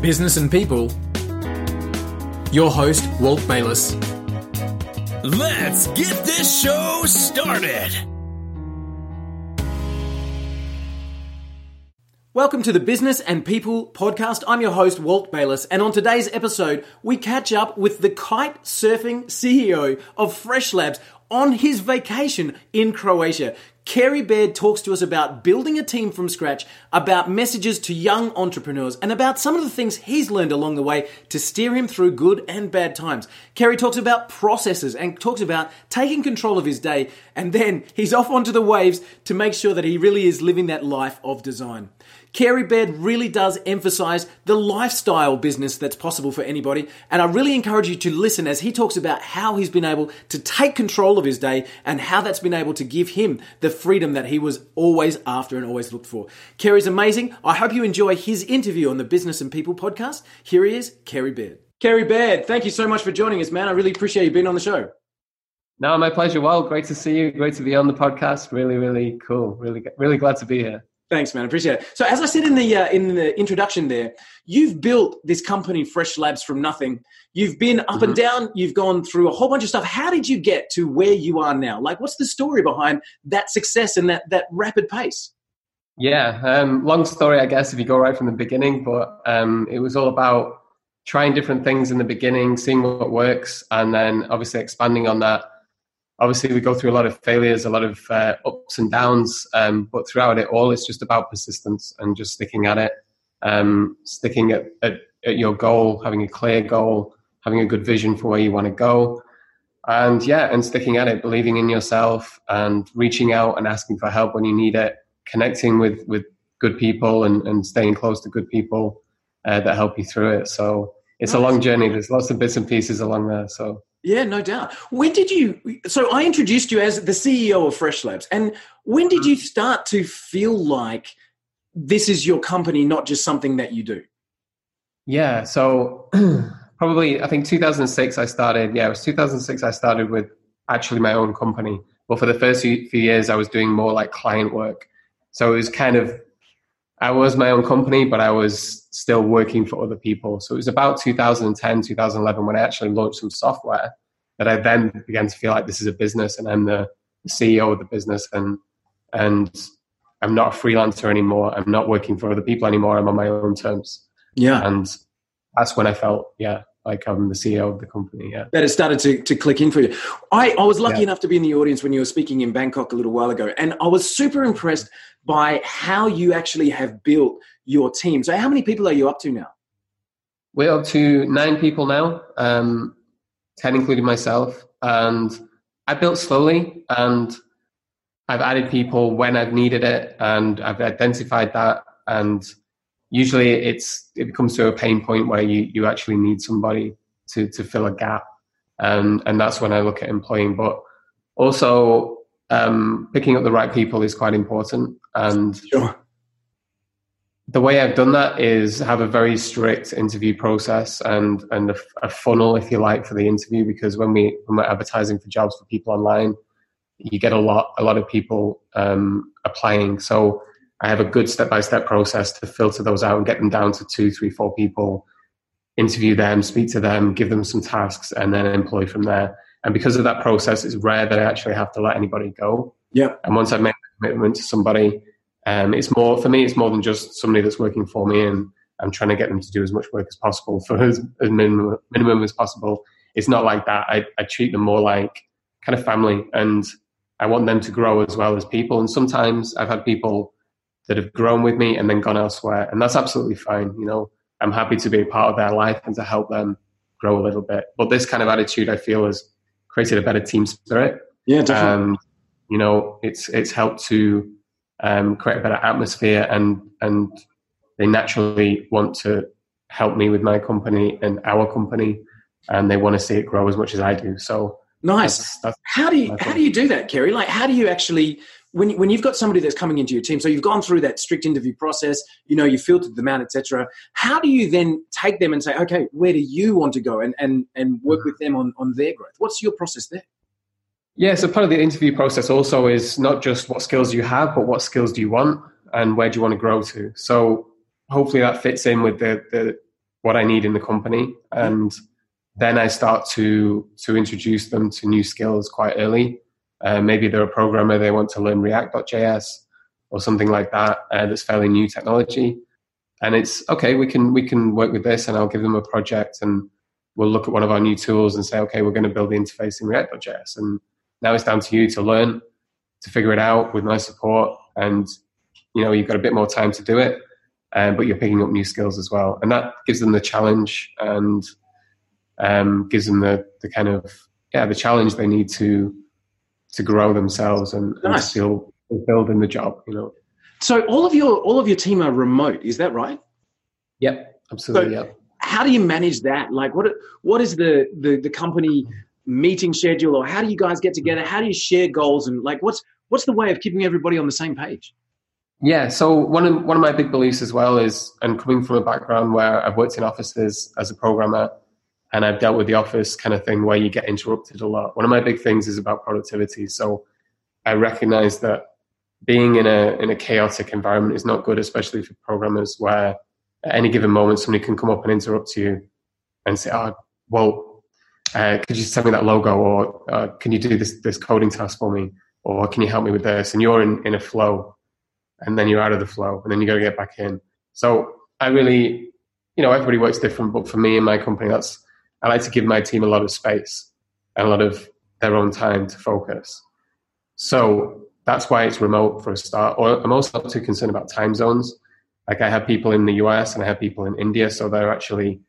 business and people. Your host, Walt Bayliss. Let's get this show started. Welcome to the Business and People podcast. I'm your host, Walt Bayliss, and on today's episode, we catch up with the kite surfing CEO of Fresh Labs on his vacation in Croatia. Carey Baird talks to us about building a team from scratch, about messages to young entrepreneurs, and about some of the things he's learned along the way to steer him through good and bad times. Carey talks about processes and talks about taking control of his day, and then he's off onto the waves to make sure that he really is living that life of design. Carey Baird really does emphasize the lifestyle business that's possible for anybody. And I really encourage you to listen as he talks about how he's been able to take control of his day and how that's been able to give him the freedom that he was always after and always looked for. Carey's amazing. I hope you enjoy his interview on the Business and People podcast. Here he is, Carey Baird. Carey Baird, thank you so much for joining us, man. I really appreciate you being on the show. No, my pleasure. Well, great to see you. Great to be on the podcast. Really, really cool. Really, really glad to be here. Thanks, man. Appreciate it. So, as I said in the uh, in the introduction, there, you've built this company, Fresh Labs, from nothing. You've been up mm-hmm. and down. You've gone through a whole bunch of stuff. How did you get to where you are now? Like, what's the story behind that success and that that rapid pace? Yeah, um, long story, I guess, if you go right from the beginning. But um, it was all about trying different things in the beginning, seeing what works, and then obviously expanding on that obviously we go through a lot of failures, a lot of uh, ups and downs, um, but throughout it all, it's just about persistence and just sticking at it, um, sticking at, at, at, your goal, having a clear goal, having a good vision for where you want to go, and yeah, and sticking at it, believing in yourself, and reaching out and asking for help when you need it, connecting with with good people and, and staying close to good people uh, that help you through it. So it's a long journey. There's lots of bits and pieces along there. So yeah, no doubt. When did you? So I introduced you as the CEO of Fresh Labs, and when did you mm. start to feel like this is your company, not just something that you do? Yeah, so probably I think 2006 I started. Yeah, it was 2006 I started with actually my own company. Well, for the first few years I was doing more like client work, so it was kind of I was my own company, but I was still working for other people. So it was about 2010, 2011 when I actually launched some software that I then began to feel like this is a business and I'm the CEO of the business and and I'm not a freelancer anymore. I'm not working for other people anymore. I'm on my own terms. Yeah. And that's when I felt, yeah, like I'm the CEO of the company. Yeah. That it started to, to click in for you. I, I was lucky yeah. enough to be in the audience when you were speaking in Bangkok a little while ago. And I was super impressed by how you actually have built your team. So, how many people are you up to now? We're up to nine people now, um, 10 including myself. And I built slowly and I've added people when I've needed it and I've identified that. And usually it's it comes to a pain point where you, you actually need somebody to, to fill a gap. And, and that's when I look at employing. But also, um, picking up the right people is quite important. And sure. the way I've done that is have a very strict interview process and and a, a, funnel, if you like, for the interview. Because when we when we're advertising for jobs for people online, you get a lot a lot of people um, applying. So I have a good step by step process to filter those out and get them down to two, three, four people. Interview them, speak to them, give them some tasks, and then employ from there. And because of that process, it's rare that I actually have to let anybody go. Yeah. And once I've made a commitment to somebody, um, it's more for me. It's more than just somebody that's working for me, and I'm trying to get them to do as much work as possible for as, as minimum, minimum as possible. It's not like that. I, I treat them more like kind of family, and I want them to grow as well as people. And sometimes I've had people that have grown with me and then gone elsewhere, and that's absolutely fine. You know, I'm happy to be a part of their life and to help them grow a little bit. But this kind of attitude, I feel, has created a better team spirit. Yeah, definitely. you know, it's it's helped to um, create a better atmosphere, and and they naturally want to help me with my company and our company, and they want to see it grow as much as I do. So nice. That's, that's, how do you how do you do that, Carey? Like, how do you actually when when you've got somebody that's coming into your team, so you've gone through that strict interview process, you know, you filtered them out, etc. How do you then take them and say, okay, where do you want to go, and and and work with them on on their growth? What's your process there? Yeah, so part of the interview process also is not just what skills you have, but what skills do you want, and where do you want to grow to. So hopefully that fits in with the the what I need in the company, and then I start to to introduce them to new skills quite early. Uh, maybe they're a programmer, they want to learn React.js or something like that uh, that's fairly new technology. And it's okay, we can we can work with this, and I'll give them a project, and we'll look at one of our new tools and say, okay, we're going to build the interface in React.js, and now it's down to you to learn, to figure it out with my support, and you know you've got a bit more time to do it, um, but you're picking up new skills as well, and that gives them the challenge and um, gives them the the kind of yeah the challenge they need to to grow themselves and, nice. and feel fulfilled in the job. You know. So all of your all of your team are remote. Is that right? Yep, absolutely. So yep. How do you manage that? Like, what what is the, the the company meeting schedule, or how do you guys get together? How do you share goals, and like, what's what's the way of keeping everybody on the same page? Yeah, so one of one of my big beliefs as well is, and coming from a background where I've worked in offices as a programmer, and I've dealt with the office kind of thing where you get interrupted a lot. One of my big things is about productivity. So I recognize that being in a in a chaotic environment is not good, especially for programmers, where at any given moment somebody can come up and interrupt you and say, "Oh, well, uh, could you send me that logo, or uh, can you do this this coding task for me, or can you help me with this?" And you're in in a flow, and then you're out of the flow, and then you got to get back in. So I really, you know, everybody works different, but for me and my company, that's I like to give my team a lot of space and a lot of their own time to focus. So that's why it's remote for a start. Or I'm also not too concerned about time zones. Like I have people in the US and I have people in India, so they're actually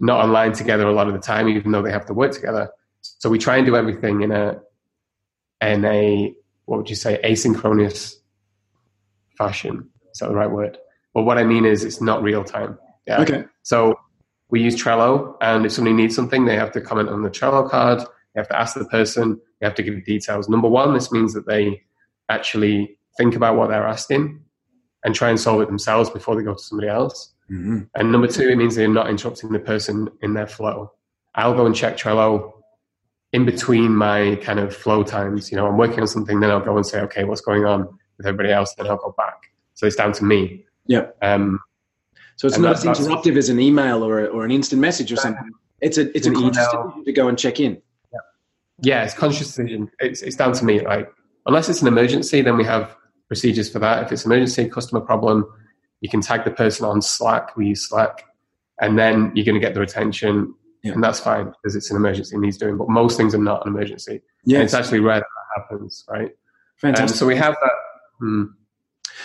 not online together a lot of the time, even though they have to work together. So we try and do everything in a in a what would you say asynchronous fashion. Is that the right word? But what I mean is it's not real time. Yeah. Okay. So we use Trello, and if somebody needs something, they have to comment on the Trello card. They have to ask the person. They have to give details. Number one, this means that they actually think about what they're asking and try and solve it themselves before they go to somebody else. Mm-hmm. And number two, it means they're not interrupting the person in their flow. I'll go and check Trello in between my kind of flow times. You know, I'm working on something, then I'll go and say, okay, what's going on with everybody else? Then I'll go back. So it's down to me. Yeah. Um, so it's not as interruptive as an email or, or an instant message or something. It's a it's, it's a conscious to go and check in. Yeah, yeah it's conscious decision. It's it's down to me. Like unless it's an emergency, then we have procedures for that. If it's emergency customer problem, you can tag the person on Slack. We use Slack, and then you're going to get their attention, yeah. and that's fine because it's an emergency and he's doing. But most things are not an emergency. Yeah, it's actually rare that, that happens, right? Fantastic. Um, so we have that. Hmm,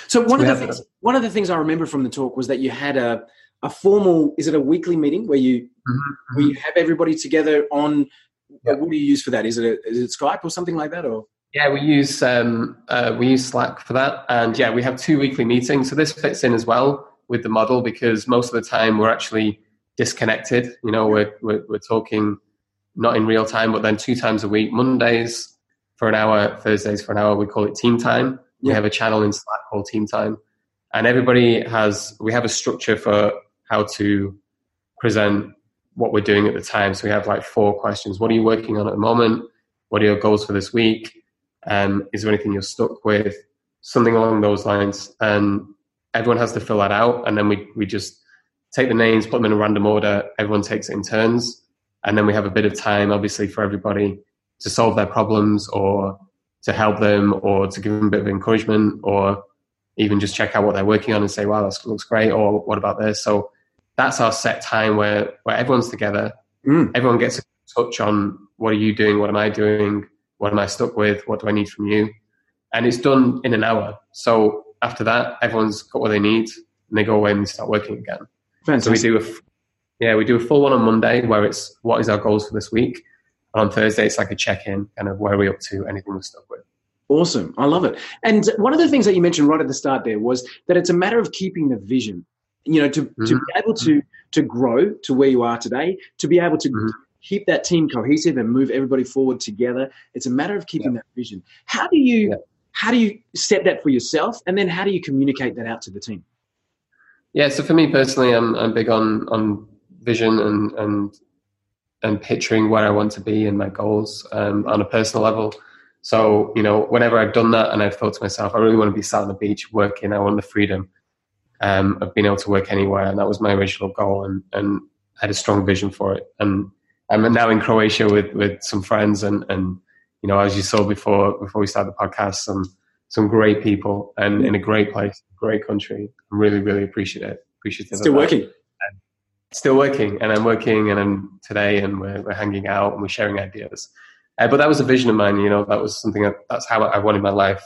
so one of the things, one of the things I remember from the talk was that you had a a formal is it a weekly meeting where you mm-hmm. where you have everybody together on yeah. what do you use for that? Is it a, is it Skype or something like that or? Yeah, we use um, uh, we use Slack for that, and yeah, we have two weekly meetings. So this fits in as well with the model because most of the time we're actually disconnected. You know, we're, we're, we're talking not in real time, but then two times a week, Mondays for an hour, Thursdays for an hour. We call it team time, we have a channel in Slack called Team Time, and everybody has. We have a structure for how to present what we're doing at the time. So we have like four questions: What are you working on at the moment? What are your goals for this week? Um, is there anything you're stuck with? Something along those lines, and everyone has to fill that out, and then we we just take the names, put them in a random order. Everyone takes it in turns, and then we have a bit of time, obviously, for everybody to solve their problems or to help them or to give them a bit of encouragement or even just check out what they're working on and say, wow, that looks great, or what about this? So that's our set time where, where everyone's together. Mm. Everyone gets a touch on what are you doing? What am I doing? What am I stuck with? What do I need from you? And it's done in an hour. So after that, everyone's got what they need and they go away and they start working again. Fantastic. So we do a, yeah, we do a full one on Monday where it's what is our goals for this week. And on Thursday, it's like a check in, kind of where are we up to, anything we're stuck with. Awesome. I love it. And one of the things that you mentioned right at the start there was that it's a matter of keeping the vision. You know, to, mm-hmm. to be able to to grow to where you are today, to be able to mm-hmm. keep that team cohesive and move everybody forward together. It's a matter of keeping yeah. that vision. How do you yeah. how do you set that for yourself and then how do you communicate that out to the team? Yeah, so for me personally I'm I'm big on on vision and and and picturing where I want to be and my goals um, on a personal level. So, you know, whenever I've done that and I've thought to myself, I really want to be sat on the beach working, I want the freedom um, of being able to work anywhere. And that was my original goal. And, and I had a strong vision for it. And I'm now in Croatia with with some friends and and you know as you saw before before we started the podcast some some great people and in a great place, great country. I'm really really appreciate it. Appreciative. Still working. Still working, and I'm working, and I'm today, and we're, we're hanging out and we're sharing ideas. Uh, but that was a vision of mine, you know. That was something that, that's how I wanted my life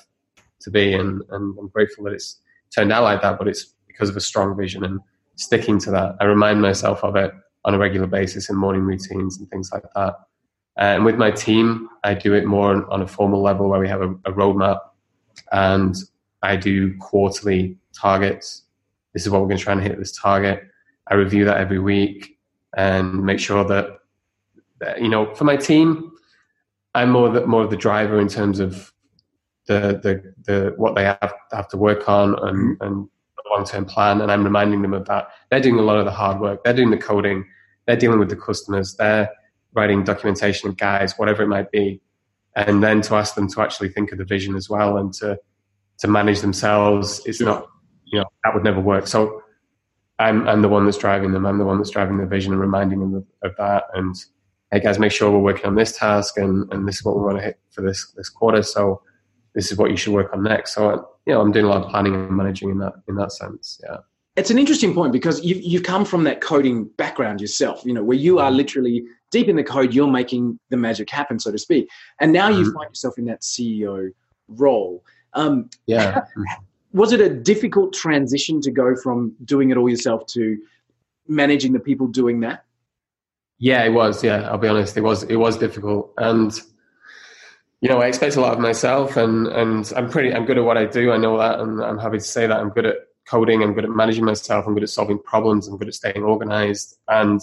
to be, and, and I'm grateful that it's turned out like that. But it's because of a strong vision and sticking to that. I remind myself of it on a regular basis in morning routines and things like that. And with my team, I do it more on a formal level where we have a, a roadmap and I do quarterly targets. This is what we're going to try and hit this target. I review that every week and make sure that, that you know, for my team, I'm more the, more of the driver in terms of the the, the what they have, have to work on and, mm-hmm. and long term plan. And I'm reminding them of that. They're doing a lot of the hard work. They're doing the coding they're dealing with the customers, they're writing documentation and guides, whatever it might be, and then to ask them to actually think of the vision as well and to to manage themselves, it's not you know that would never work. So I'm I'm the one that's driving them. I'm the one that's driving the vision and reminding them of, of that. And hey guys, make sure we're working on this task and and this is what we want to hit for this this quarter. So this is what you should work on next. So you know I'm doing a lot of planning and managing in that in that sense. Yeah it's an interesting point because you've, you've come from that coding background yourself, you know, where you are literally deep in the code, you're making the magic happen, so to speak. And now you mm-hmm. find yourself in that CEO role. Um, yeah. Was it a difficult transition to go from doing it all yourself to managing the people doing that? Yeah, it was. Yeah, I'll be honest. It was. It was difficult, and you know, I expect a lot of myself, and and I'm pretty. I'm good at what I do. I know that, and I'm happy to say that I'm good at coding. I'm good at managing myself. I'm good at solving problems. I'm good at staying organized. And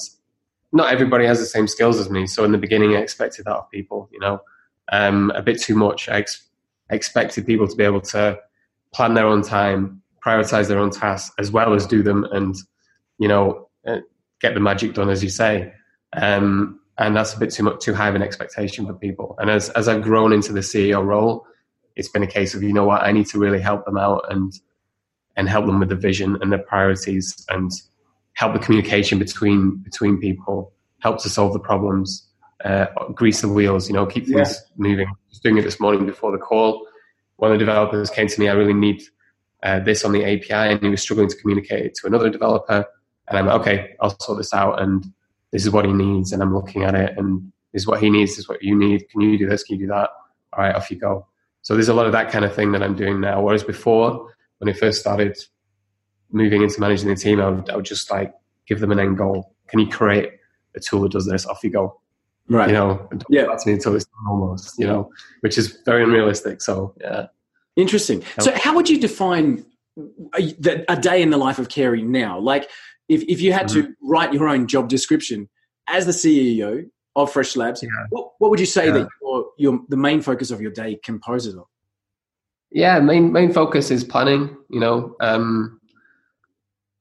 not everybody has the same skills as me. So in the beginning, I expected that of people, you know, um, a bit too much. I, ex- expected people to be able to plan their own time, prioritize their own tasks, as well as do them and, you know, uh, get the magic done, as you say. Um, and that's a bit too much, too high of an expectation for people. And as, as I've grown into the CEO role, it's been a case of, you know what, I need to really help them out and and help them with the vision and their priorities and help the communication between between people, help to solve the problems, uh, grease the wheels, you know, keep things yeah. moving. Just doing it this morning before the call. One of the developers came to me, I really need uh, this on the API, and he was struggling to communicate it to another developer. And I'm like, okay, I'll sort this out, and this is what he needs, and I'm looking at it, and this is what he needs, this is what you need. Can you do this? Can you do that? All right, off you go. So there's a lot of that kind of thing that I'm doing now. Whereas before, when I first started moving into managing the team, I would, I would just like give them an end goal. Can you create a tool that does this? Off you go. Right. You know, yeah. That's me until it's almost, you know, which is very unrealistic. So, yeah. Interesting. So, how would you define a, a day in the life of Carey now? Like, if, if you had mm-hmm. to write your own job description as the CEO of Fresh Labs, yeah. what, what would you say yeah. that your, your, the main focus of your day composes of? Yeah, main main focus is planning. You know, um,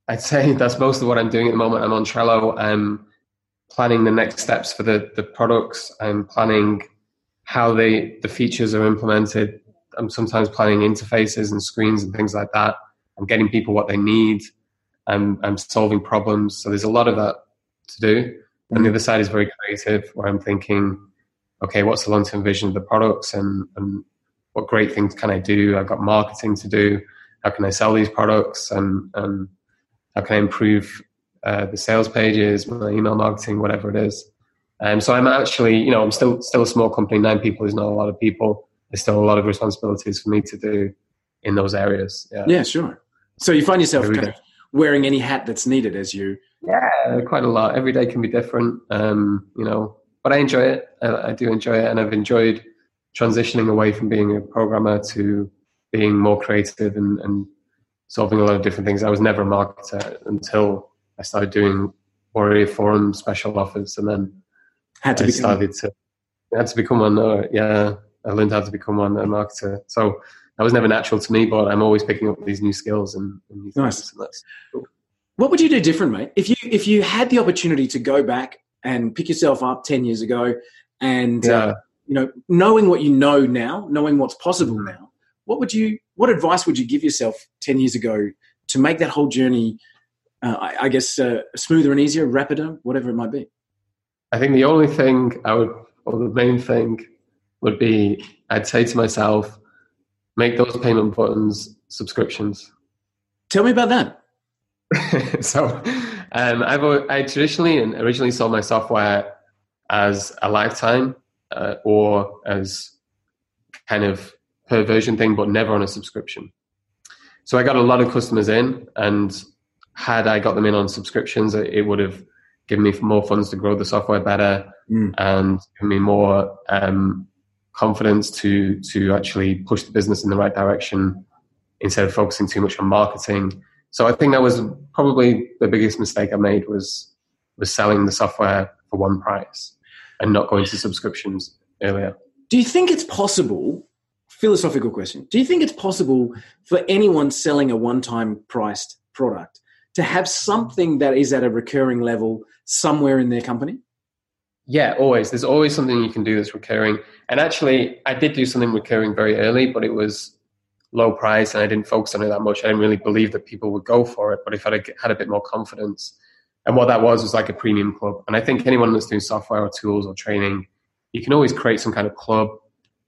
I'd say that's most of what I'm doing at the moment. I'm on Trello. I'm planning the next steps for the the products. I'm planning how they the features are implemented. I'm sometimes planning interfaces and screens and things like that. I'm getting people what they need. I'm I'm solving problems. So there's a lot of that to do. And the other side is very creative, where I'm thinking, okay, what's the long term vision of the products and, and what great things can I do? I've got marketing to do. How can I sell these products? And, and how can I improve uh, the sales pages, my email marketing, whatever it is. Um, so I'm actually, you know, I'm still still a small company. Nine people is not a lot of people. There's still a lot of responsibilities for me to do in those areas. Yeah, yeah sure. So you find yourself kind of wearing any hat that's needed as you. Yeah, quite a lot. Every day can be different. Um, you know, but I enjoy it. I, I do enjoy it, and I've enjoyed transitioning away from being a programmer to being more creative and, and solving a lot of different things. I was never a marketer until I started doing Warrior Forum special offers, and then had to I started to I had to become one. Uh, yeah, I learned how to become one a marketer. So that was never natural to me, but I'm always picking up these new skills and, and new nice. And cool. What would you do different, mate? If you if you had the opportunity to go back and pick yourself up ten years ago and yeah. uh, you know, knowing what you know now, knowing what's possible now, what would you, what advice would you give yourself 10 years ago to make that whole journey uh, I, I, guess, uh, smoother and easier, rapider, whatever it might be? I think the only thing I would, or the main thing would be I'd say to myself, make those payment buttons subscriptions. Tell me about that. so, um, I've I traditionally and originally sold my software as a lifetime uh, or as kind of per version thing, but never on a subscription. So I got a lot of customers in, and had I got them in on subscriptions, it would have given me more funds to grow the software better mm. and given me more um, confidence to to actually push the business in the right direction instead of focusing too much on marketing. So I think that was probably the biggest mistake I made was was selling the software for one price and not going to subscriptions earlier. Do you think it's possible? Philosophical question. Do you think it's possible for anyone selling a one-time priced product to have something that is at a recurring level somewhere in their company? Yeah, always. There's always something you can do that's recurring. And actually, I did do something recurring very early, but it was low price and I didn't focus on it that much. I didn't really believe that people would go for it. But if I had a bit more confidence, and what that was was like a premium club. And I think anyone that's doing software or tools or training, you can always create some kind of club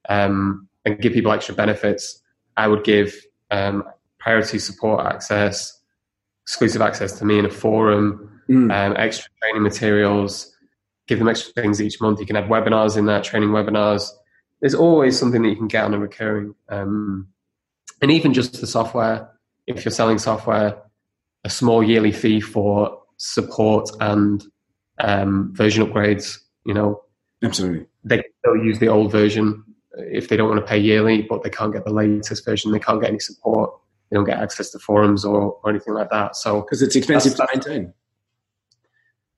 um, and give people extra benefits. I would give um, priority support access, exclusive access to me in a forum, mm. um, extra training materials give them extra things each month. You can have webinars in that, training webinars. There's always something that you can get on a recurring. Um, and even just the software, if you're selling software, a small yearly fee for support and um, version upgrades, you know. Absolutely. They can still use the old version if they don't want to pay yearly, but they can't get the latest version. They can't get any support. They don't get access to forums or, or anything like that. So because it's expensive to maintain.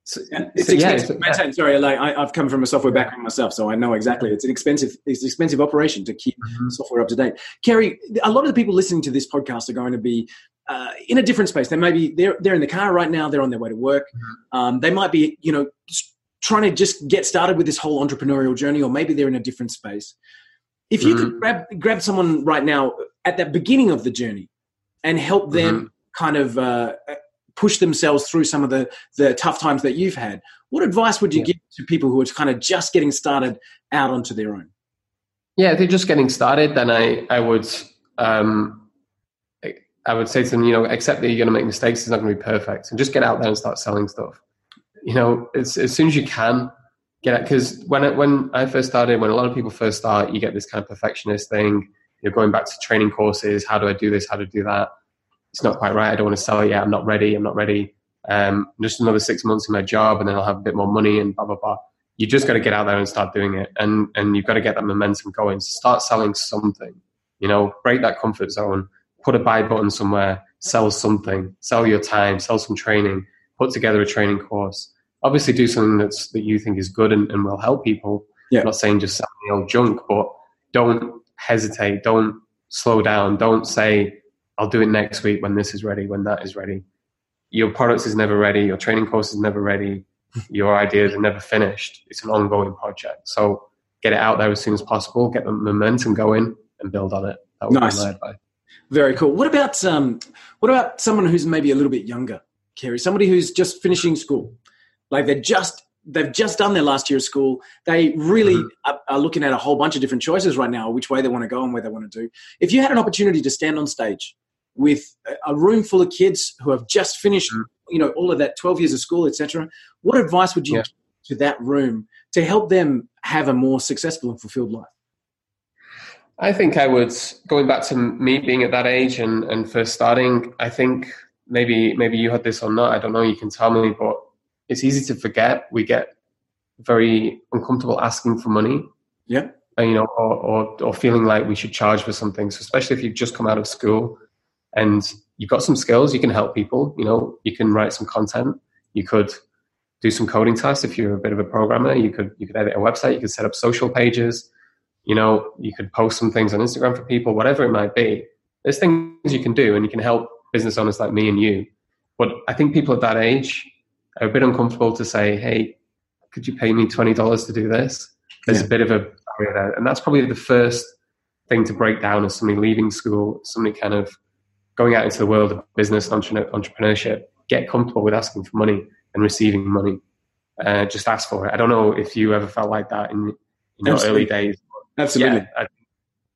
So, it's so, expensive. Yeah, maintain. Sorry, like I, have come from a software background myself, so I know exactly. It's an expensive, it's an expensive operation to keep mm-hmm. software up to date. Carey, a lot of the people listening to this podcast are going to be uh, in a different space. They may be they're they're in the car right now. They're on their way to work. Mm-hmm. Um, they might be, you know, trying to just get started with this whole entrepreneurial journey, or maybe they're in a different space. If you mm-hmm. could grab grab someone right now at that beginning of the journey and help them mm-hmm. kind of uh, push themselves through some of the, the tough times that you've had. What advice would you yeah. give to people who are kind of just getting started out onto their own? Yeah, if they're just getting started, then I, I would um, I would say to them, you know, accept that you're going to make mistakes. It's not going to be perfect, and just get out there and start selling stuff. You know, as as soon as you can, get it. Because when it, when I first started, when a lot of people first start, you get this kind of perfectionist thing. You're going back to training courses. How do I do this? How to do that? It's not quite right. I don't want to sell it yet. I'm not ready. I'm not ready. Um, just another six months in my job, and then I'll have a bit more money and blah blah blah. You just got to get out there and start doing it, and and you've got to get that momentum going. So start selling something. You know, break that comfort zone. Put a buy button somewhere. Sell something. Sell your time. Sell some training. Put together a training course. Obviously, do something that's that you think is good and, and will help people. Yeah. I'm not saying just sell the old junk, but don't hesitate. Don't slow down. Don't say I'll do it next week when this is ready, when that is ready. Your product is never ready. Your training course is never ready. Your ideas are never finished. It's an ongoing project. So get it out there as soon as possible. Get the momentum going and build on it. That would nice. be my. Very cool. What about um, what about someone who's maybe a little bit younger, Carey? Somebody who's just finishing school, like they're just they've just done their last year of school. They really mm-hmm. are, are, looking at a whole bunch of different choices right now, which way they want to go and where they want to do. If you had an opportunity to stand on stage with a room full of kids who have just finished, mm. you know, all of that 12 years of school, etc. What advice would you yeah. give to that room to help them have a more successful and fulfilled life? I think I would, going back to me being at that age and, and first starting, I think maybe maybe you had this or not, I don't know, you can tell me, but it's easy to forget. We get very uncomfortable asking for money. Yeah. You know, or, or, or feeling like we should charge for something. So especially if you've just come out of school and you've got some skills, you can help people. You know, you can write some content. You could do some coding tasks if you're a bit of a programmer. You could you could edit a website. You could set up social pages. You know, you could post some things on Instagram for people, whatever it might be. There's things you can do, and you can help business owners like me and you. But I think people at that age are a bit uncomfortable to say, "Hey, could you pay me twenty dollars to do this?" There's yeah. a bit of a barrier there, and that's probably the first thing to break down as somebody leaving school, somebody kind of going out into the world of business entrepreneurship, get comfortable with asking for money and receiving money. Uh, just ask for it. I don't know if you ever felt like that in, in your early days. Absolutely. Yeah, I,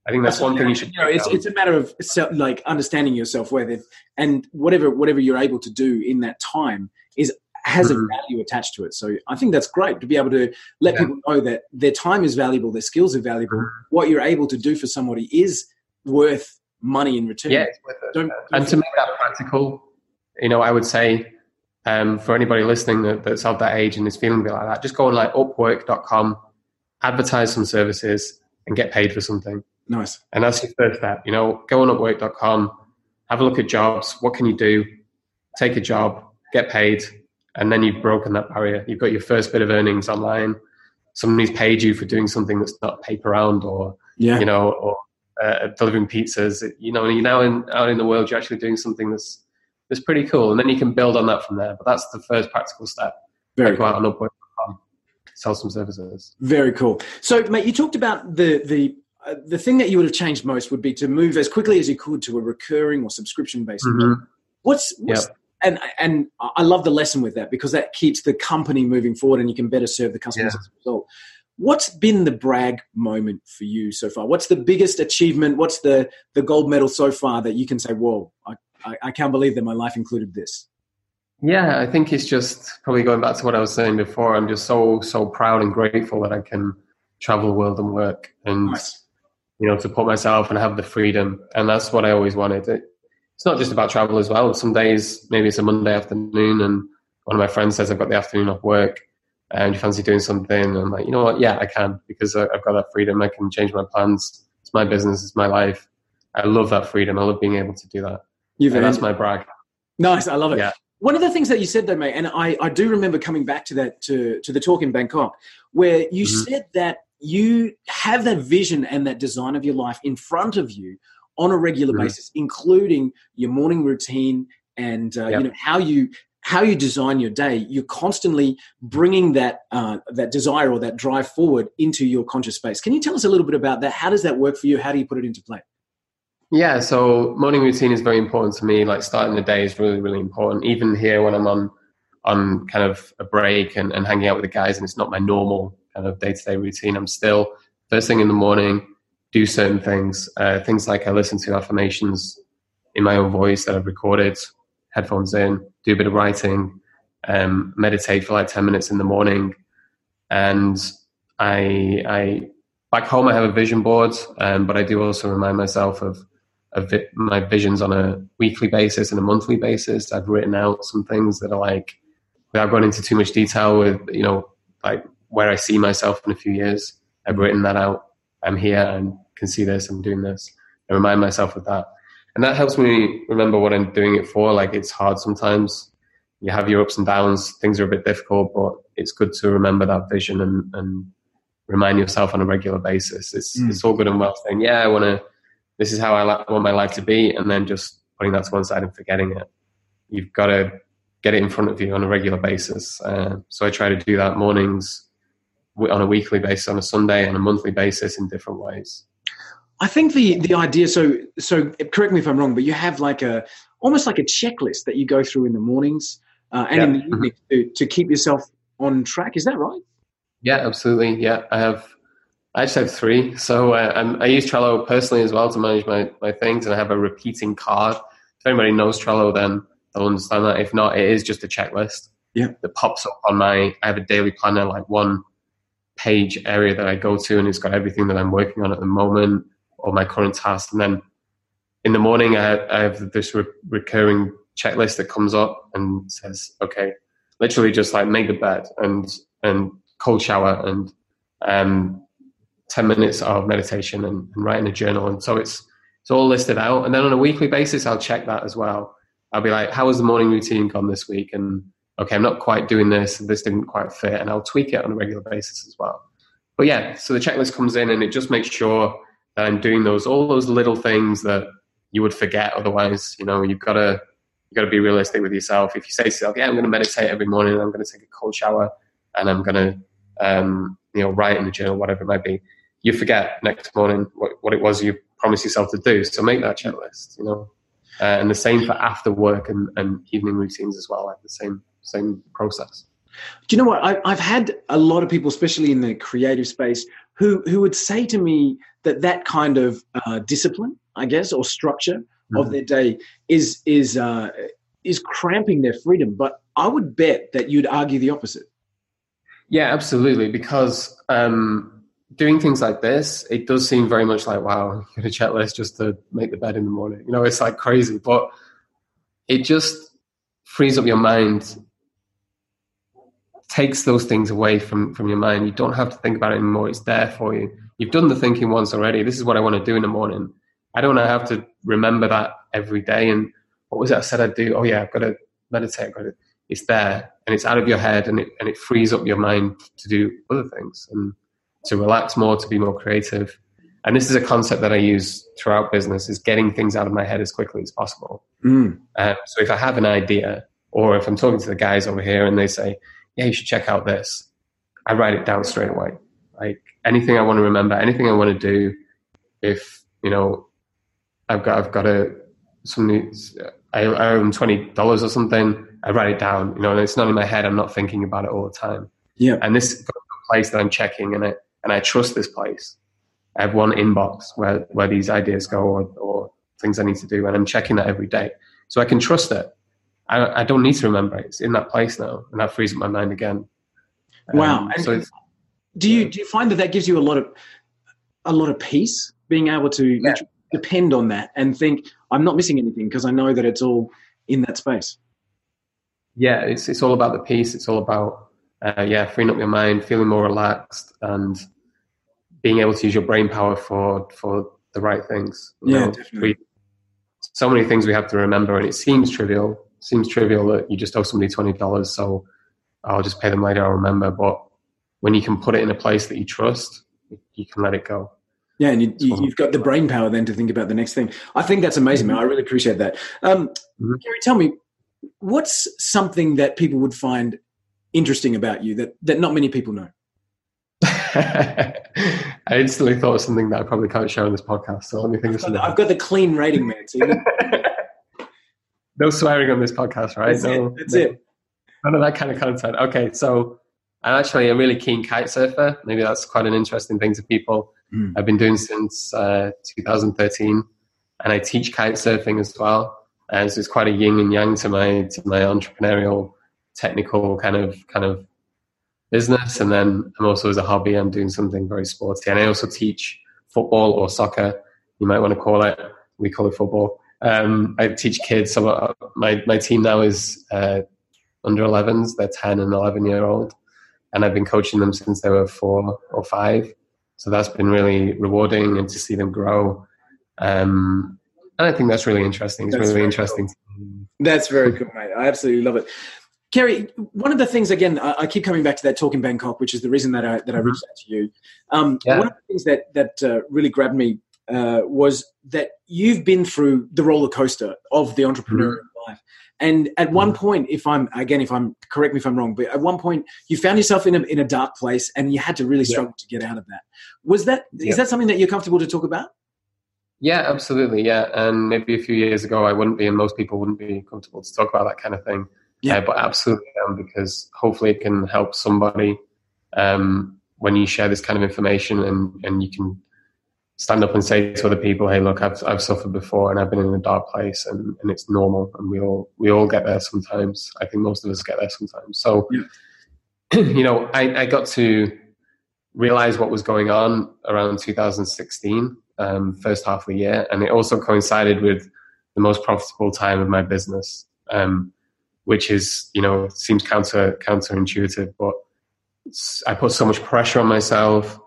I think that's one thing you should. You know, it's, it's a matter of self, like understanding your self worth, and whatever whatever you're able to do in that time is has mm-hmm. a value attached to it. So I think that's great to be able to let yeah. people know that their time is valuable, their skills are valuable. Mm-hmm. What you're able to do for somebody is worth money in return. Yeah, don't, don't and to make that practical, you know, I would say um, for anybody listening that, that's of that age and is feeling a bit like that, just go on like upwork.com, advertise some services, and get paid for something. Nice. And that's your first step. You know, go on upwork.com, have a look at jobs. What can you do? Take a job, get paid, and then you've broken that barrier. You've got your first bit of earnings online. Somebody's paid you for doing something that's not paper round or yeah. you know, or uh, delivering pizzas. You know, and you're now in, out in the world, you're actually doing something that's that's pretty cool. And then you can build on that from there. But that's the first practical step. Very go out on Upwork.com, sell some services. Very cool. So, mate, you talked about the the uh, the thing that you would have changed most would be to move as quickly as you could to a recurring or subscription based. Mm-hmm. What's, what's yep. and and I love the lesson with that because that keeps the company moving forward and you can better serve the customers yeah. as a result. What's been the brag moment for you so far? What's the biggest achievement? What's the the gold medal so far that you can say, "Whoa, I, I, I can't believe that my life included this"? Yeah, I think it's just probably going back to what I was saying before. I'm just so so proud and grateful that I can travel the world and work and nice you know, support myself and have the freedom. And that's what I always wanted. It, it's not just about travel as well. Some days, maybe it's a Monday afternoon and one of my friends says I've got the afternoon off work and you fancy doing something. And I'm like, you know what? Yeah, I can because I've got that freedom. I can change my plans. It's my business. It's my life. I love that freedom. I love being able to do that. You've and that's my brag. Nice. I love it. Yeah. One of the things that you said though, mate, and I, I do remember coming back to that to, to the talk in Bangkok, where you mm-hmm. said that you have that vision and that design of your life in front of you on a regular mm-hmm. basis, including your morning routine and uh, yep. you know how you how you design your day. You're constantly bringing that uh, that desire or that drive forward into your conscious space. Can you tell us a little bit about that? How does that work for you? How do you put it into play? Yeah, so morning routine is very important to me. Like starting the day is really, really important. Even here when I'm on on kind of a break and, and hanging out with the guys and it's not my normal kind of day to day routine. I'm still first thing in the morning, do certain things, uh, things like I listen to affirmations in my own voice that I've recorded, headphones in, do a bit of writing, um, meditate for like 10 minutes in the morning. And I, I, back home, I have a vision board, um, but I do also remind myself of, of my visions on a weekly basis and a monthly basis. I've written out some things that are like, without going into too much detail with, you know, like where I see myself in a few years. I've written that out. I'm here and can see this. I'm doing this. I remind myself of that. And that helps me remember what I'm doing it for. Like it's hard sometimes. You have your ups and downs. Things are a bit difficult, but it's good to remember that vision and, and remind yourself on a regular basis. It's, mm. it's all good and well saying, yeah, I want to, this is how I, I want my life to be. And then just putting that to one side and forgetting it. You've got to get it in front of you on a regular basis. Uh, so I try to do that mornings, on a weekly basis, on a Sunday, on a monthly basis in different ways. I think the the idea. So so correct me if I'm wrong, but you have like a almost like a checklist that you go through in the mornings uh, and in the mm-hmm. evening to, to keep yourself on track. Is that right? Yeah, absolutely. Yeah, I have. I just have three. So uh, i use Trello personally as well to manage my, my things, and I have a repeating card. If anybody knows Trello, then they'll understand that. If not, it is just a checklist. Yeah. That pops up on my. I have a daily planner, like one page area that I go to, and it's got everything that I'm working on at the moment, or my current task. And then in the morning, I have, I have this re- recurring checklist that comes up and says, "Okay, literally just like make the bed and and cold shower and um, ten minutes of meditation and, and writing a journal." And so it's it's all listed out. And then on a weekly basis, I'll check that as well. I'll be like, "How has the morning routine gone this week?" and okay, I'm not quite doing this, this didn't quite fit, and I'll tweak it on a regular basis as well. But yeah, so the checklist comes in and it just makes sure that I'm doing those all those little things that you would forget otherwise. You know, you've got to you've got to be realistic with yourself. If you say to yourself, "Yeah, I'm going to meditate every morning, I'm going to take a cold shower, and I'm going to um, you know write in the journal, whatever it might be," you forget next morning what, what it was you promised yourself to do. So make that checklist. You know. uh, and the same for after work and, and evening routines as well. Like the same same process. Do you know what? I, I've had a lot of people, especially in the creative space, who who would say to me that that kind of uh, discipline, I guess, or structure mm-hmm. of their day is is uh, is cramping their freedom. But I would bet that you'd argue the opposite. Yeah, absolutely. Because um, doing things like this, it does seem very much like wow, you get a checklist just to make the bed in the morning. You know, it's like crazy, but it just frees up your mind takes those things away from from your mind. You don't have to think about it anymore. It's there for you. You've done the thinking once already. This is what I want to do in the morning. I don't have to remember that every day. And what was it I said I'd do? Oh yeah, I've got to meditate. I've got to, it's there and it's out of your head and it and it frees up your mind to do other things and to relax more, to be more creative. And this is a concept that I use throughout business: is getting things out of my head as quickly as possible. Mm. Um, so if I have an idea, or if I'm talking to the guys over here and they say, yeah, you should check out this. I write it down straight away. Like anything I want to remember, anything I want to do. If you know, I've got I've got a some I, I own twenty dollars or something. I write it down. You know, and it's not in my head. I'm not thinking about it all the time. Yeah. And this place that I'm checking, and I and I trust this place. I have one inbox where where these ideas go or, or things I need to do, and I'm checking that every day, so I can trust it. I, I, don't need to remember it. It's in that place now, and that frees up my mind again. Wow! Um, so do you do you find that that gives you a lot of a lot of peace, being able to yeah. depend on that and think I'm not missing anything because I know that it's all in that space. Yeah, it's it's all about the peace. It's all about uh, yeah, freeing up your mind, feeling more relaxed, and being able to use your brain power for for the right things. yeah, know, definitely. We, so many things we have to remember, and it seems trivial, seems trivial that you just owe somebody twenty dollars, so I'll just pay them later. I'll remember. But when you can put it in a place that you trust, you can let it go. Yeah, and you, have got the brain power then to think about the next thing. I think that's amazing, man. I really appreciate that. Um, mm-hmm. Carey, tell me, what's something that people would find interesting about you that, that not many people know? I instantly thought of something that I probably can't share on this podcast. So let me think of something. I've got the clean rating, man. So no swearing on this podcast, right? That's no, it. That's no, it. None of that kind of content. Okay, so I'm actually a really keen kite surfer. Maybe that's quite an interesting thing to people. Mm. I've been doing since uh, 2013, and I teach kite surfing as well. And so it's quite a yin and yang to my to my entrepreneurial, technical kind of kind of business. And then I'm also as a hobby, I'm doing something very sporty. And I also teach football or soccer, you might want to call it. We call it football. Um, I teach kids. So uh, my my team now is uh, under 11s. They're 10 and 11 year old, and I've been coaching them since they were four or five. So that's been really rewarding, and to see them grow. Um, and I think that's really interesting. It's that's really interesting. Cool. That's very cool, mate. I absolutely love it. Carey, one of the things again, I, keep coming back to that talk in Bangkok, which is the reason that I that I mm-hmm. reached out to you. Um, yeah. One of the things that that uh, really grabbed me uh, was that you've been through the roller coaster of the entrepreneurial mm-hmm. life. And at one mm-hmm. point, if I'm again, if I'm correct me if I'm wrong, but at one point you found yourself in a in a dark place, and you had to really struggle yeah. to get out of that. Was that yeah. is that something that you're comfortable to talk about? Yeah, absolutely. Yeah, and maybe a few years ago I wouldn't be, and most people wouldn't be comfortable to talk about that kind of thing. Yeah, uh, but absolutely, um, because hopefully it can help somebody um, when you share this kind of information, and and you can stand up and say to other people, "Hey, look, I've I've suffered before, and I've been in a dark place, and, and it's normal, and we all we all get there sometimes. I think most of us get there sometimes. So, yeah. you know, I, I got to realize what was going on around 2016, um, first half of the year, and it also coincided with the most profitable time of my business, um, which is you know seems counter counterintuitive, but I put so much pressure on myself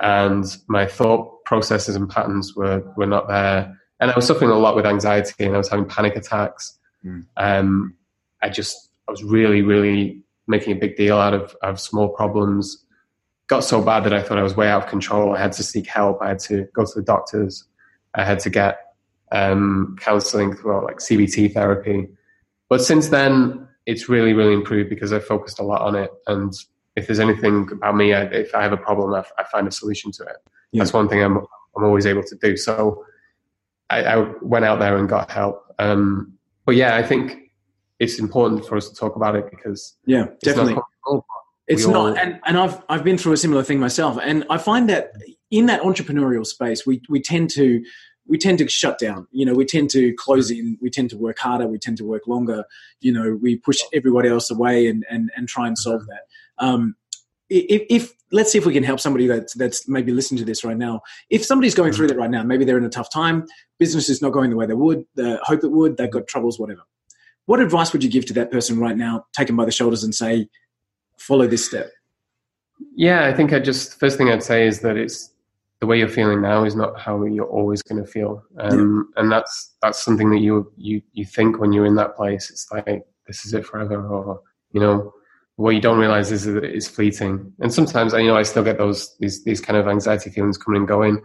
and my thought processes and patterns were were not there. And I was suffering a lot with anxiety, and I was having panic attacks. Mm. Um, I just I was really really making a big deal out of of small problems. Got so bad that I thought I was way out of control. I had to seek help. I had to go to the doctors. I had to get um, counseling through like CBT therapy. But since then, it's really, really improved because I focused a lot on it. And if there's anything about me, I, if I have a problem, I, I find a solution to it. Yeah. That's one thing I'm I'm always able to do. So I, I, went out there and got help. Um, but yeah, I think it's important for us to talk about it because yeah, definitely. It's not, all... and, and I've I've been through a similar thing myself, and I find that in that entrepreneurial space, we we tend to we tend to shut down. You know, we tend to close in. We tend to work harder. We tend to work longer. You know, we push everybody else away and and and try and solve that. Um, if, if, let's see if we can help somebody that's that's maybe listening to this right now. If somebody's going through that right now, maybe they're in a tough time, business is not going the way they would, they hope it would, they've got troubles, whatever. What advice would you give to that person right now, take them by the shoulders and say, follow this step? Yeah, I think I just first thing I'd say is that it's the way you're feeling now is not how you're always going to feel, um, yeah. and that's that's something that you you you think when you're in that place. It's like this is it forever, or you know, what you don't realize is that it's fleeting. And sometimes, you know, I still get those these these kind of anxiety feelings coming and going,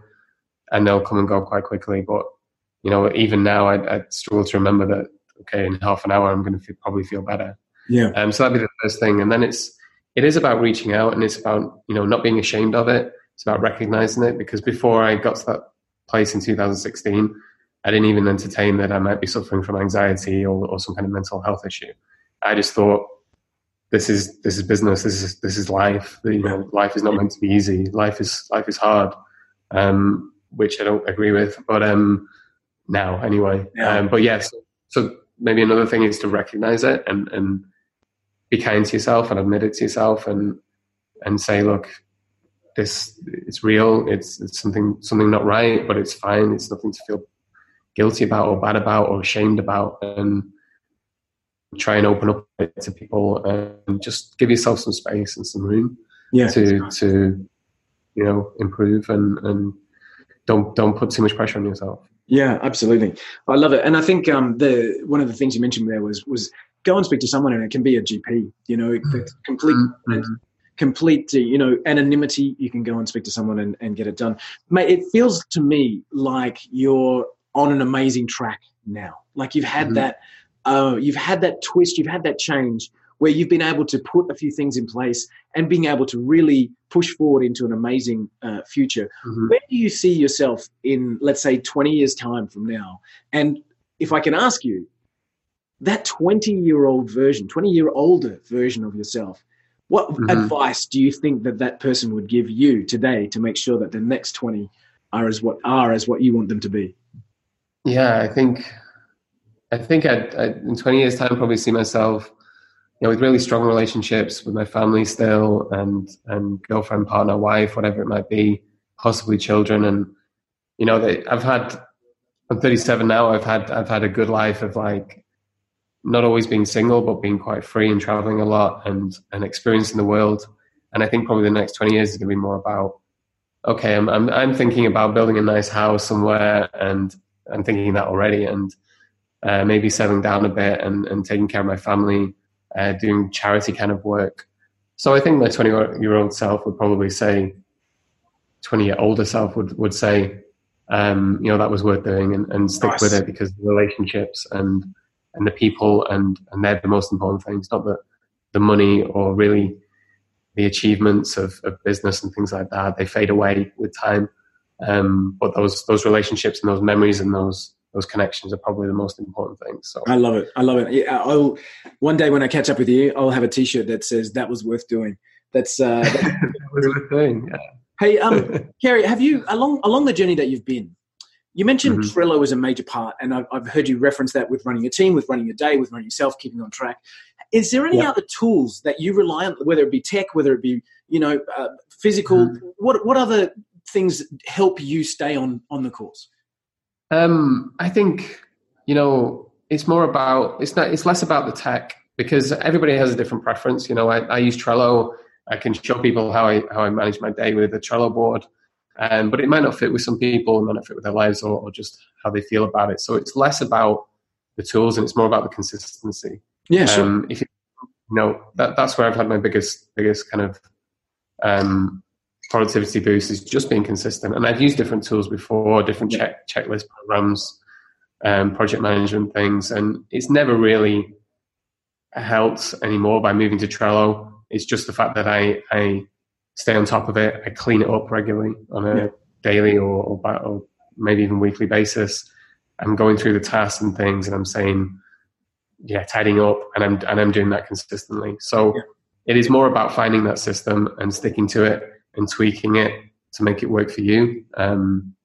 and they'll come and go quite quickly. But you know, even now, I, I struggle to remember that. Okay, in half an hour, I'm going to feel, probably feel better. Yeah. Um. So that'd be the first thing, and then it's it is about reaching out and it's about you know not being ashamed of it it's about recognizing it because before i got to that place in 2016 i didn't even entertain that i might be suffering from anxiety or, or some kind of mental health issue i just thought this is this is business this is this is life you know life is not meant to be easy life is life is hard um, which i don't agree with but um now anyway yeah. Um, but yes yeah, so, so maybe another thing is to recognize it and and be kind to yourself and admit it to yourself and and say, look, this it's real. It's it's something something not right, but it's fine. It's nothing to feel guilty about or bad about or ashamed about, and try and open up to people and just give yourself some space and some room yeah, to to you know improve and and don't don't put too much pressure on yourself. Yeah, absolutely. I love it, and I think um, the one of the things you mentioned there was was go and speak to someone, and it can be a GP. You know, mm-hmm. complete. Mm-hmm. Complete, you know, anonymity. You can go and speak to someone and, and get it done. Mate, it feels to me like you're on an amazing track now. Like you've had mm-hmm. that, uh, you've had that twist, you've had that change where you've been able to put a few things in place and being able to really push forward into an amazing uh, future. Mm-hmm. Where do you see yourself in, let's say, 20 years' time from now? And if I can ask you, that 20 year old version, 20 year older version of yourself, what mm-hmm. advice do you think that that person would give you today to make sure that the next 20 are as what are as what you want them to be? Yeah, I think, I think I'd, I'd in 20 years time, probably see myself, you know, with really strong relationships with my family still and, and girlfriend, partner, wife, whatever it might be, possibly children. And, you know, they, I've had, I'm 37 now. I've had, I've had a good life of like, not always being single, but being quite free and traveling a lot and and experiencing the world. And I think probably the next twenty years is going to be more about okay, I'm I'm, I'm thinking about building a nice house somewhere, and I'm thinking that already, and uh, maybe settling down a bit and and taking care of my family, uh, doing charity kind of work. So I think my twenty year old self would probably say, twenty year older self would would say, um, you know, that was worth doing and, and stick nice. with it because the relationships and and the people, and and they're the most important things, not the the money or really the achievements of, of business and things like that. They fade away with time, um, but those those relationships and those memories and those those connections are probably the most important things. So I love it. I love it. Yeah, I'll one day when I catch up with you, I'll have a T-shirt that says "That was worth doing." That's uh, that was worth doing. Yeah. Hey, um, Carey, have you along along the journey that you've been? You mentioned mm-hmm. Trello as a major part, and I've, I've, heard you reference that with running a team, with running your day, with running yourself, keeping on track. Is there any yeah. other tools that you rely on, whether it be tech, whether it be you know uh, physical? Mm-hmm. What what other things help you stay on on the course? Um, I think you know it's more about it's not it's less about the tech because everybody has a different preference. You know, I, I use Trello. I can show people how I how I manage my day with a Trello board. Um, but it might not fit with some people, it might not fit with their lives or, or, just how they feel about it. So it's less about the tools and it's more about the consistency. Yeah, sure. Um, if you, you know, that, that's where I've had my biggest biggest kind of um, productivity boost is just being consistent. And I've used different tools before, different check checklist programs, um, project management things, and it's never really helped anymore by moving to Trello. It's just the fact that I I stay on top of it. I clean it up regularly on a yeah. daily or, or, or, maybe even weekly basis. I'm going through the tasks and things, and I'm saying, yeah, tidying up, and I'm and I'm doing that consistently. So yeah. it is more about finding that system and sticking to it and tweaking it to make it work for you. Um,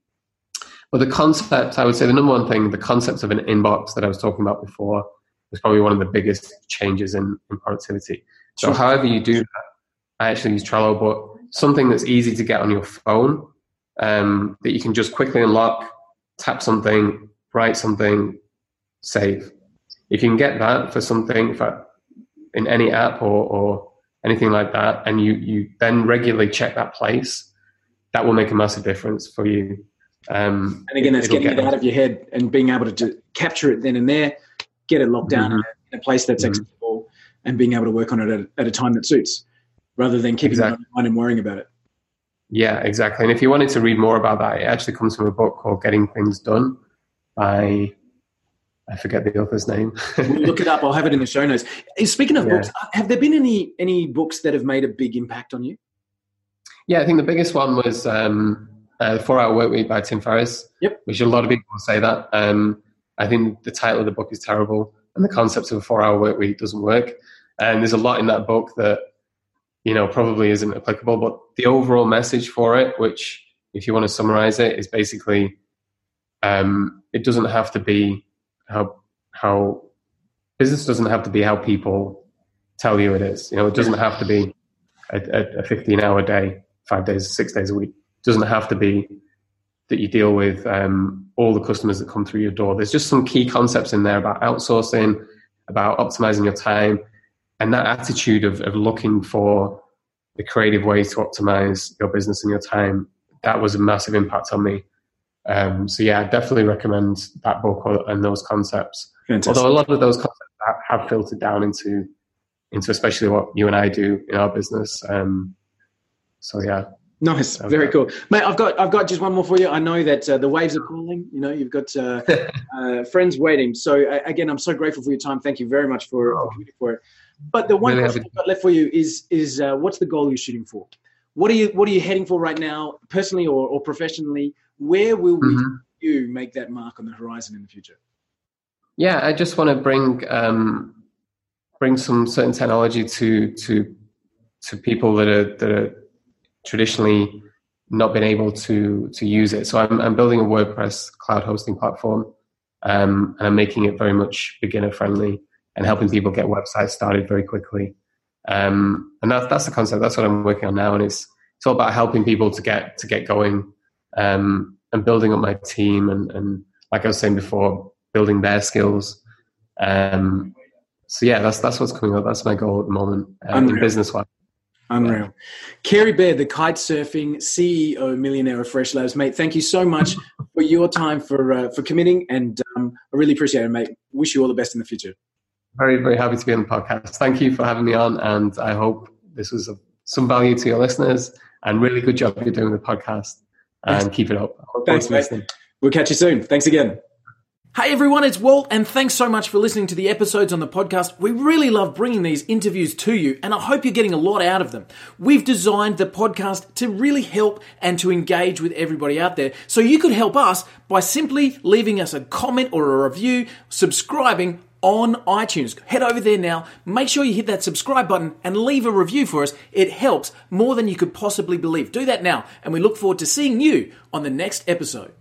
but the concept, I would say, the number one thing, the concept of an inbox that I was talking about before, was probably one of the biggest changes in, in productivity. So, sure. however you do that, I actually use Trello, but something that's easy to get on your phone um, that you can just quickly unlock, tap something, write something, save. If you can get that for something for in any app or, or anything like that, and you you then regularly check that place, that will make a massive difference for you. Um, and again, that's getting get it out of your head and being able to capture it then and there, get it locked down mm-hmm. in, a, place that's mm-hmm. accessible, and being able to work on it at, at a time that suits, rather than keeping exactly. it on your mind and worrying about it. Yeah, exactly. And if you wanted to read more about that, it actually comes from a book called Getting Things Done by I forget the author's name. we'll look it up. I'll have it in the show notes. Speaking of yeah. books, have there been any any books that have made a big impact on you? Yeah, I think the biggest one was um, uh, Four Hour Work Week by Tim Ferriss. Yep. Which a lot of people say that. Um, I think the title of the book is terrible, and the concept of a four hour work week doesn't work. And there's a lot in that book that you know probably isn't applicable. But the overall message for it, which if you want to summarize it, is basically um, it doesn't have to be how how business doesn't have to be how people tell you it is. You know, it doesn't have to be a, a 15 hour day, five days, six days a week. It doesn't have to be that you deal with um, all the customers that come through your door. There's just some key concepts in there about outsourcing, about optimizing your time, and that attitude of, of looking for the creative ways to optimize your business and your time. That was a massive impact on me. Um, so yeah, I definitely recommend that book and those concepts. Fantastic. Although a lot of those concepts have filtered down into into especially what you and I do in our business. Um, so yeah, Nice, very cool, mate. I've got I've got just one more for you. I know that uh, the waves are calling. You know, you've got uh, uh, friends waiting. So uh, again, I'm so grateful for your time. Thank you very much for oh. for it. But the one really question I've got left for you is is uh, what's the goal you're shooting for? What are you What are you heading for right now, personally or, or professionally? Where will mm-hmm. you make that mark on the horizon in the future? Yeah, I just want to bring um, bring some certain technology to to to people that are that are traditionally not been able to to use it. So I'm, I'm building a WordPress cloud hosting platform, um, and I'm making it very much beginner friendly and helping people get websites started very quickly. Um, and that's that's the concept. That's what I'm working on now, and it's it's all about helping people to get to get going um, and building up my team and, and like I was saying before, building their skills. Um, so yeah, that's that's what's coming up. That's my goal at the moment uh, in business wise. Unreal. Yeah. Carey Baird, the kite surfing CEO, millionaire of Fresh Labs, mate. Thank you so much for your time for uh, for committing, and um, I really appreciate it, mate. Wish you all the best in the future. Very, very happy to be on the podcast. Thank you for having me on, and I hope this was of some value to your listeners. And really good job you're doing the podcast, and keep it up. Thanks, mate. We'll catch you soon. Thanks again. Hey everyone, it's Walt, and thanks so much for listening to the episodes on the podcast. We really love bringing these interviews to you, and I hope you're getting a lot out of them. We've designed the podcast to really help and to engage with everybody out there. So you could help us by simply leaving us a comment or a review, subscribing on iTunes. Head over there now, make sure you hit that subscribe button and leave a review for us. It helps more than you could possibly believe. Do that now, and we look forward to seeing you on the next episode.